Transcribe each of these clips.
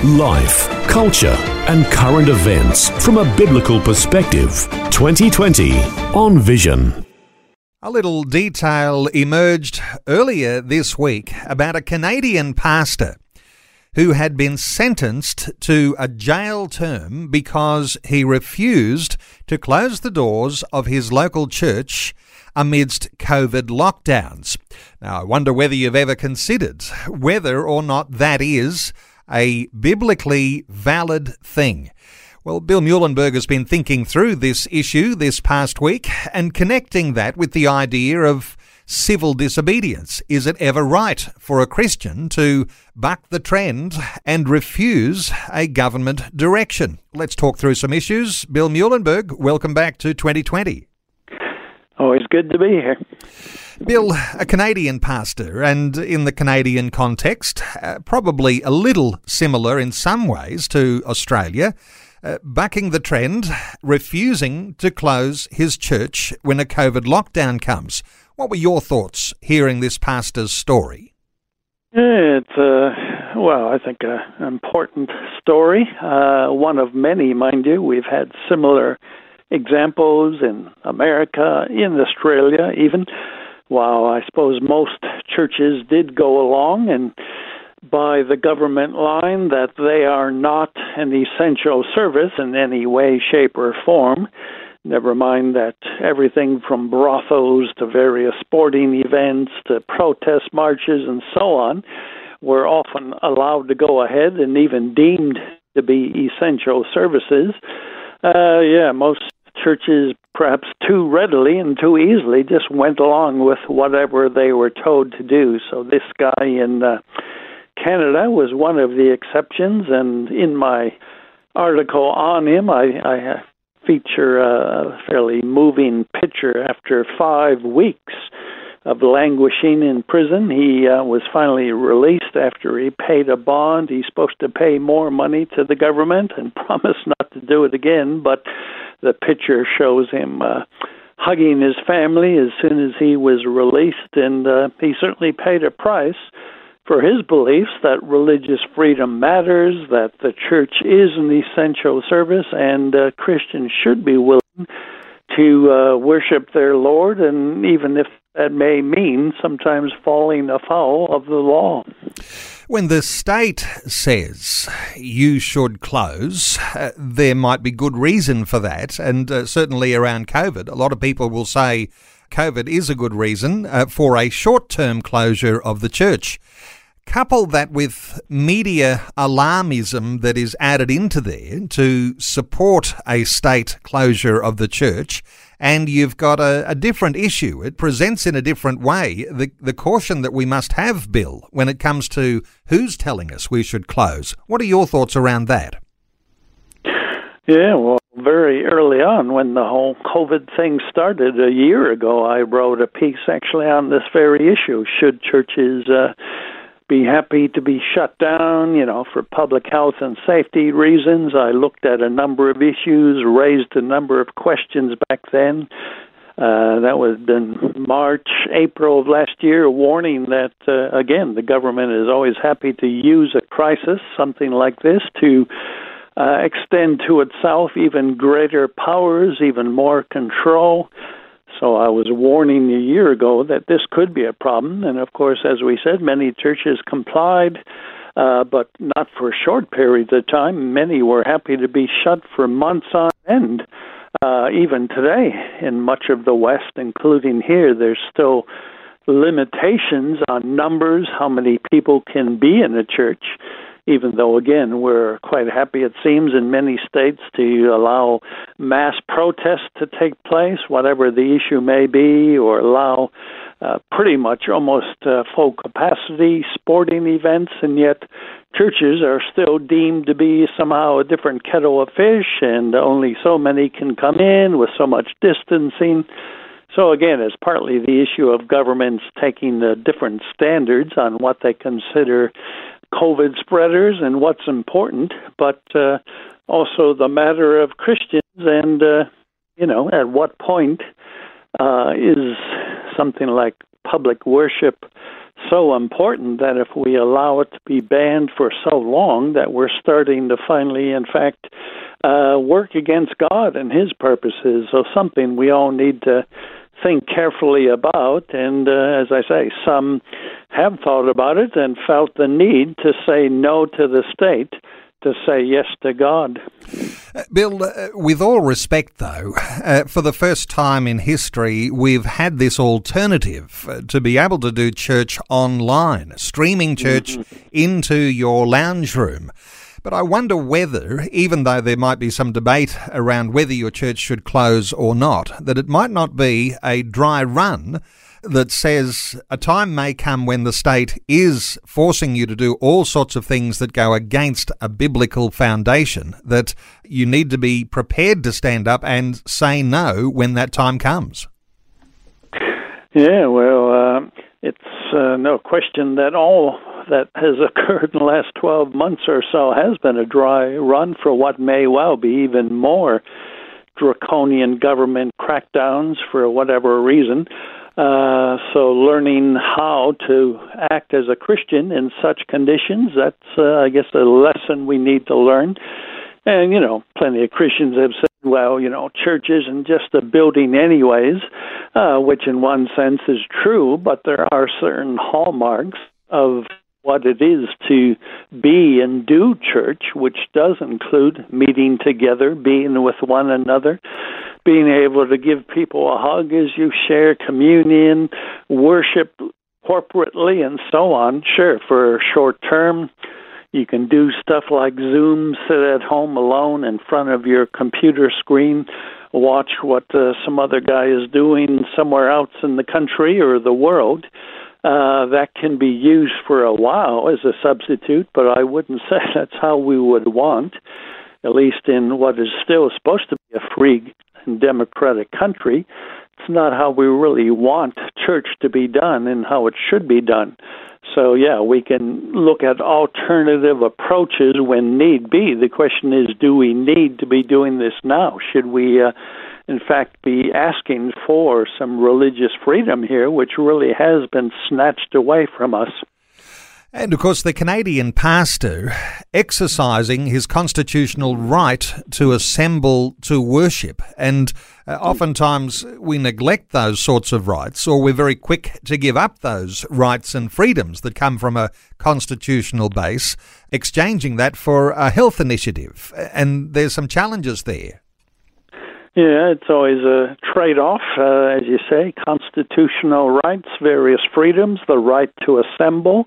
Life, culture, and current events from a biblical perspective. 2020 on Vision. A little detail emerged earlier this week about a Canadian pastor who had been sentenced to a jail term because he refused to close the doors of his local church amidst COVID lockdowns. Now, I wonder whether you've ever considered whether or not that is a biblically valid thing. Well, Bill Muehlenberg has been thinking through this issue this past week and connecting that with the idea of civil disobedience. Is it ever right for a Christian to buck the trend and refuse a government direction? Let's talk through some issues. Bill Muehlenberg, welcome back to 2020. Always good to be here. Bill, a Canadian pastor, and in the Canadian context, uh, probably a little similar in some ways to Australia, uh, the trend, refusing to close his church when a COVID lockdown comes. What were your thoughts hearing this pastor's story? It's uh, well, I think an important story. Uh, one of many, mind you. We've had similar examples in America, in Australia, even while I suppose most churches did go along and by the government line that they are not an essential service in any way, shape, or form. Never mind that everything from brothels to various sporting events to protest marches and so on were often allowed to go ahead and even deemed to be essential services. Uh, yeah, most churches perhaps too readily and too easily just went along with whatever they were told to do. So this guy in uh, Canada was one of the exceptions, and in my article on him, I, I feature a fairly moving picture after five weeks of languishing in prison. He uh, was finally released after he paid a bond. He's supposed to pay more money to the government and promised not to do it again, but the picture shows him uh, hugging his family as soon as he was released, and uh, he certainly paid a price for his beliefs that religious freedom matters, that the church is an essential service, and uh, Christians should be willing to uh, worship their Lord, and even if that may mean sometimes falling afoul of the law. When the state says you should close, uh, there might be good reason for that. And uh, certainly around COVID, a lot of people will say COVID is a good reason uh, for a short term closure of the church. Couple that with media alarmism that is added into there to support a state closure of the church, and you've got a, a, different issue. It presents in a different way the, the caution that we must have, Bill, when it comes to who's telling us we should close. What are your thoughts around that? Yeah, well, very early on when the whole COVID thing started a year ago, I wrote a piece actually on this very issue. Should churches uh, be happy to be shut down, you know, for public health and safety reasons. I looked at a number of issues, raised a number of questions back then. Uh, that was in March, April of last year, warning that, uh, again, the government is always happy to use a crisis, something like this, to uh, extend to itself even greater powers, even more control. So I was warning a year ago that this could be a problem. And of course, as we said, many churches complied, uh, but not for short periods of time. Many were happy to be shut for months on end. Uh, even today, in much of the West, including here, there's still limitations on numbers, how many people can be in a church even though, again, we're quite happy, it seems, in many states to allow mass protests to take place, whatever the issue may be, or allow uh, pretty much almost uh, full capacity sporting events, and yet churches are still deemed to be somehow a different kettle of fish, and only so many can come in with so much distancing. So again, it's partly the issue of governments taking the different standards on what they consider COVID spreaders and what's important, but uh, also the matter of Christians and uh, you know at what point uh, is something like public worship so important that if we allow it to be banned for so long that we're starting to finally, in fact, uh, work against God and His purposes. So something we all need to think carefully about. And uh, as I say, some have thought about it and felt the need to say no to the state to say yes to God. Uh, Bill, uh, with all respect, though, uh, for the first time in history, we've had this alternative uh, to be able to do church online, streaming church mm-hmm. into your lounge room. But I wonder whether, even though there might be some debate around whether your church should close or not, that it might not be a dry run that says a time may come when the state is forcing you to do all sorts of things that go against a biblical foundation, that you need to be prepared to stand up and say no when that time comes. Yeah, well, uh, it's uh, no question that all that has occurred in the last 12 months or so has been a dry run for what may well be even more draconian government crackdowns for whatever reason. Uh, so learning how to act as a Christian in such conditions, that's, uh, I guess, a lesson we need to learn. And, you know, plenty of Christians have said, well, you know, church isn't just a building anyways, uh, which in one sense is true, but there are certain hallmarks of what it is to be and do church, which does include meeting together, being with one another, being able to give people a hug as you share communion, worship corporately, and so on. Sure, for short term, you can do stuff like Zoom, sit at home alone in front of your computer screen, watch what uh, some other guy is doing somewhere else in the country or the world. Uh, that can be used for a while as a substitute, but I wouldn't say that's how we would want, at least in what is still supposed to be a free and democratic country. It's not how we really want church to be done and how it should be done. So, yeah, we can look at alternative approaches when need be. The question is do we need to be doing this now? Should we, uh, in fact, be asking for some religious freedom here, which really has been snatched away from us? And of course, the Canadian pastor exercising his constitutional right to assemble to worship. And uh, oftentimes we neglect those sorts of rights, or we're very quick to give up those rights and freedoms that come from a constitutional base, exchanging that for a health initiative. And there's some challenges there. Yeah, it's always a trade off, uh, as you say, constitutional rights, various freedoms, the right to assemble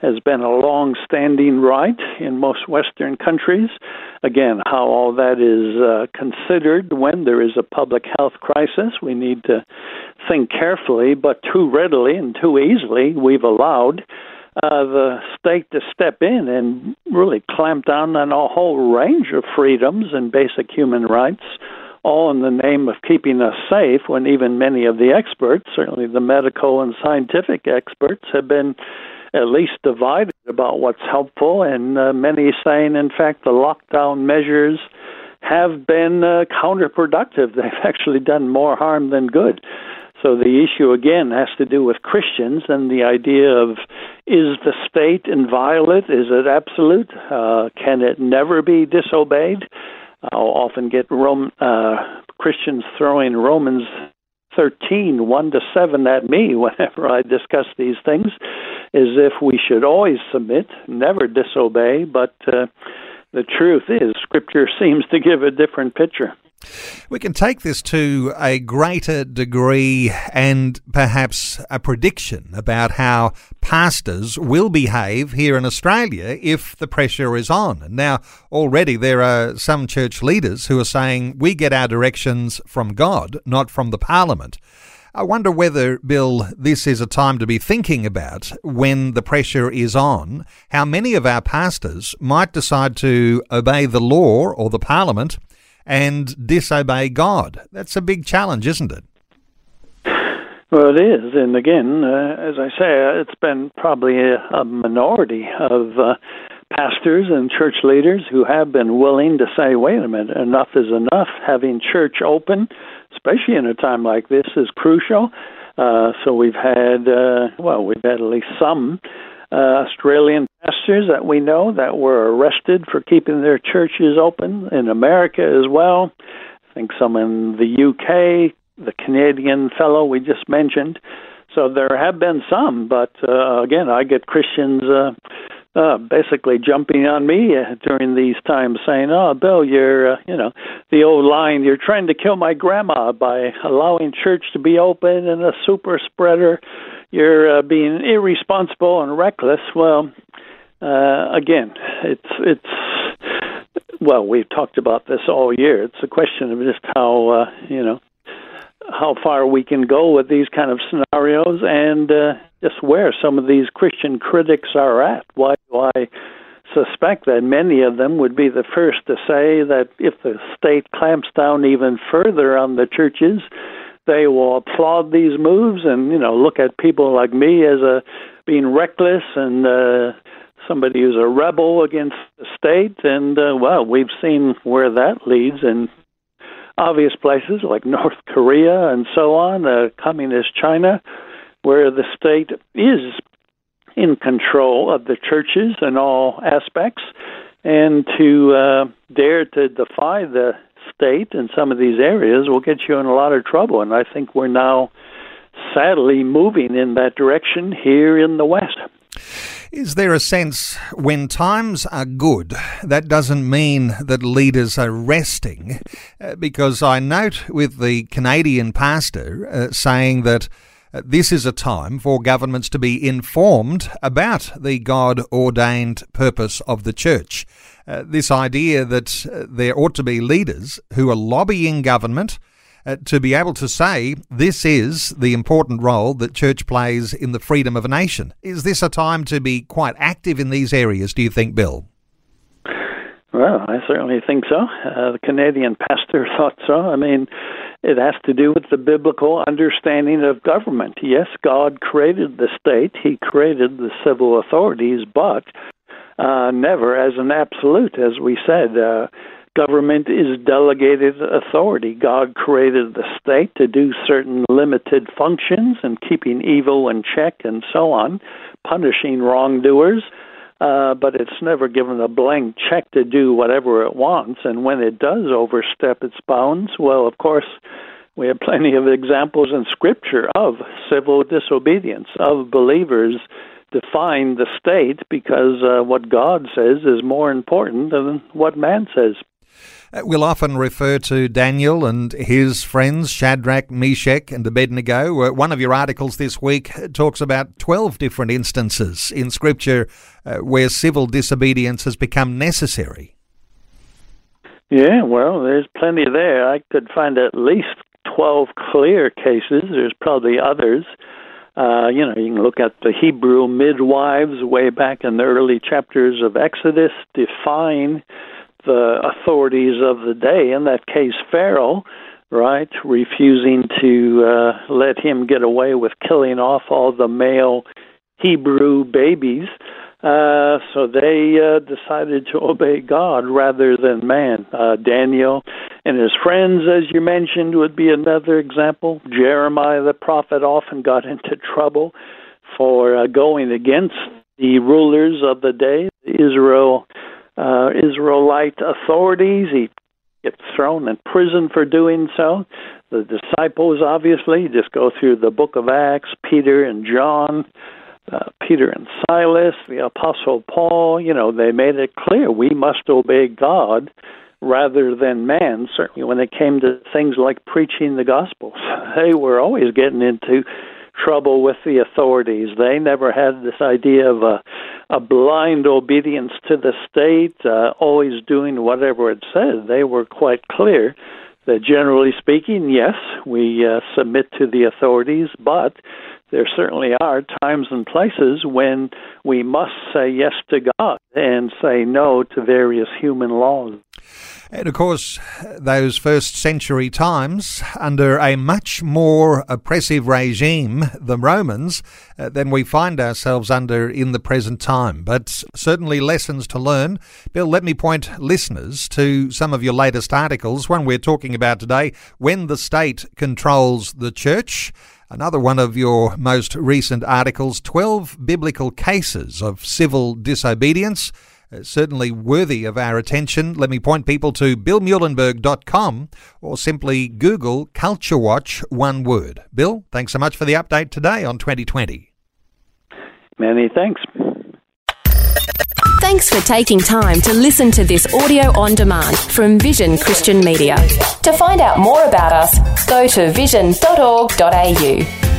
has been a long standing right in most Western countries. Again, how all that is uh, considered when there is a public health crisis, we need to think carefully, but too readily and too easily, we've allowed uh, the state to step in and really clamp down on a whole range of freedoms and basic human rights all in the name of keeping us safe when even many of the experts, certainly the medical and scientific experts, have been at least divided about what's helpful, and uh, many saying, in fact, the lockdown measures have been uh, counterproductive. They've actually done more harm than good. So the issue again has to do with Christians and the idea of is the state inviolate? Is it absolute? Uh, can it never be disobeyed? I'll often get Rome, uh, Christians throwing Romans 13, 1 to 7 at me whenever I discuss these things as if we should always submit, never disobey, but uh, the truth is, Scripture seems to give a different picture. We can take this to a greater degree and perhaps a prediction about how pastors will behave here in Australia if the pressure is on. Now, already there are some church leaders who are saying we get our directions from God, not from the Parliament. I wonder whether, Bill, this is a time to be thinking about when the pressure is on, how many of our pastors might decide to obey the law or the parliament and disobey God. That's a big challenge, isn't it? Well, it is. And again, uh, as I say, it's been probably a, a minority of uh, pastors and church leaders who have been willing to say, wait a minute, enough is enough. Having church open, especially in a time like this, is crucial. Uh, so we've had, uh, well, we've had at least some uh, Australian pastors that we know that were arrested for keeping their churches open in America as well. I think some in the UK, the Canadian fellow we just mentioned. So there have been some, but uh, again, I get Christians uh, uh, basically jumping on me uh, during these times, saying, "Oh, Bill, you're, uh, you know, the old line, you're trying to kill my grandma by allowing church to be open and a super spreader. You're uh, being irresponsible and reckless." Well, uh, again, it's it's well, we've talked about this all year. It's a question of just how uh, you know how far we can go with these kind of scenarios and uh, just where some of these Christian critics are at. Why do I suspect that many of them would be the first to say that if the state clamps down even further on the churches, they will applaud these moves and you know look at people like me as a being reckless and uh, somebody who's a rebel against the state. And uh, well, we've seen where that leads and obvious places like North Korea and so on, uh, communist China, where the state is in control of the churches in all aspects, and to uh, dare to defy the state in some of these areas will get you in a lot of trouble. And I think we're now sadly moving in that direction here in the West. Is there a sense when times are good, that doesn't mean that leaders are resting? Uh, because I note with the Canadian pastor uh, saying that this is a time for governments to be informed about the God ordained purpose of the church. Uh, this idea that uh, there ought to be leaders who are lobbying government uh, to be able to say this is the important role that church plays in the freedom of a nation. Is this a time to be quite active in these areas, do you think, Bill? Well, I certainly think so. Uh, the Canadian pastor thought so. I mean, it has to do with the biblical understanding of government. Yes, God created the state, He created the civil authorities, but uh, never as an absolute, as we said. Uh, government is delegated authority. God created the state to do certain limited functions and keeping evil in check and so on, punishing wrongdoers. Uh, but it's never given a blank check to do whatever it wants. And when it does overstep its bounds, well, of course, we have plenty of examples in Scripture of civil disobedience, of believers defying the state because uh, what God says is more important than what man says. Uh, we'll often refer to Daniel and his friends, Shadrach, Meshach, and Abednego. Uh, one of your articles this week talks about 12 different instances in Scripture uh, where civil disobedience has become necessary. Yeah, well, there's plenty there. I could find at least 12 clear cases. There's probably others. Uh, you know, you can look at the Hebrew midwives way back in the early chapters of Exodus, define the authorities of the day, in that case, Pharaoh, right, refusing to uh, let him get away with killing off all the male Hebrew babies. Uh, so they uh, decided to obey God rather than man. Uh, Daniel and his friends, as you mentioned, would be another example. Jeremiah the prophet often got into trouble for uh, going against the rulers of the day. Israel uh, Israelite authorities. He gets thrown in prison for doing so. The disciples, obviously, just go through the book of Acts, Peter and John, uh, Peter and Silas, the Apostle Paul, you know, they made it clear we must obey God rather than man, certainly when it came to things like preaching the gospel. They were always getting into trouble with the authorities. They never had this idea of a, a blind obedience to the state, uh, always doing whatever it said. They were quite clear that generally speaking, yes, we uh, submit to the authorities, but there certainly are times and places when we must say yes to God and say no to various human laws. And of course, those first century times, under a much more oppressive regime, the Romans, uh, than we find ourselves under in the present time. But certainly lessons to learn. Bill, let me point listeners to some of your latest articles. One we're talking about today When the State Controls the Church. Another one of your most recent articles 12 biblical cases of civil disobedience. Uh, certainly worthy of our attention. Let me point people to billmuehlenberg.com or simply Google Culture Watch one word. Bill, thanks so much for the update today on 2020. Many thanks. Thanks for taking time to listen to this audio on demand from Vision Christian Media. To find out more about us, go to vision.org.au.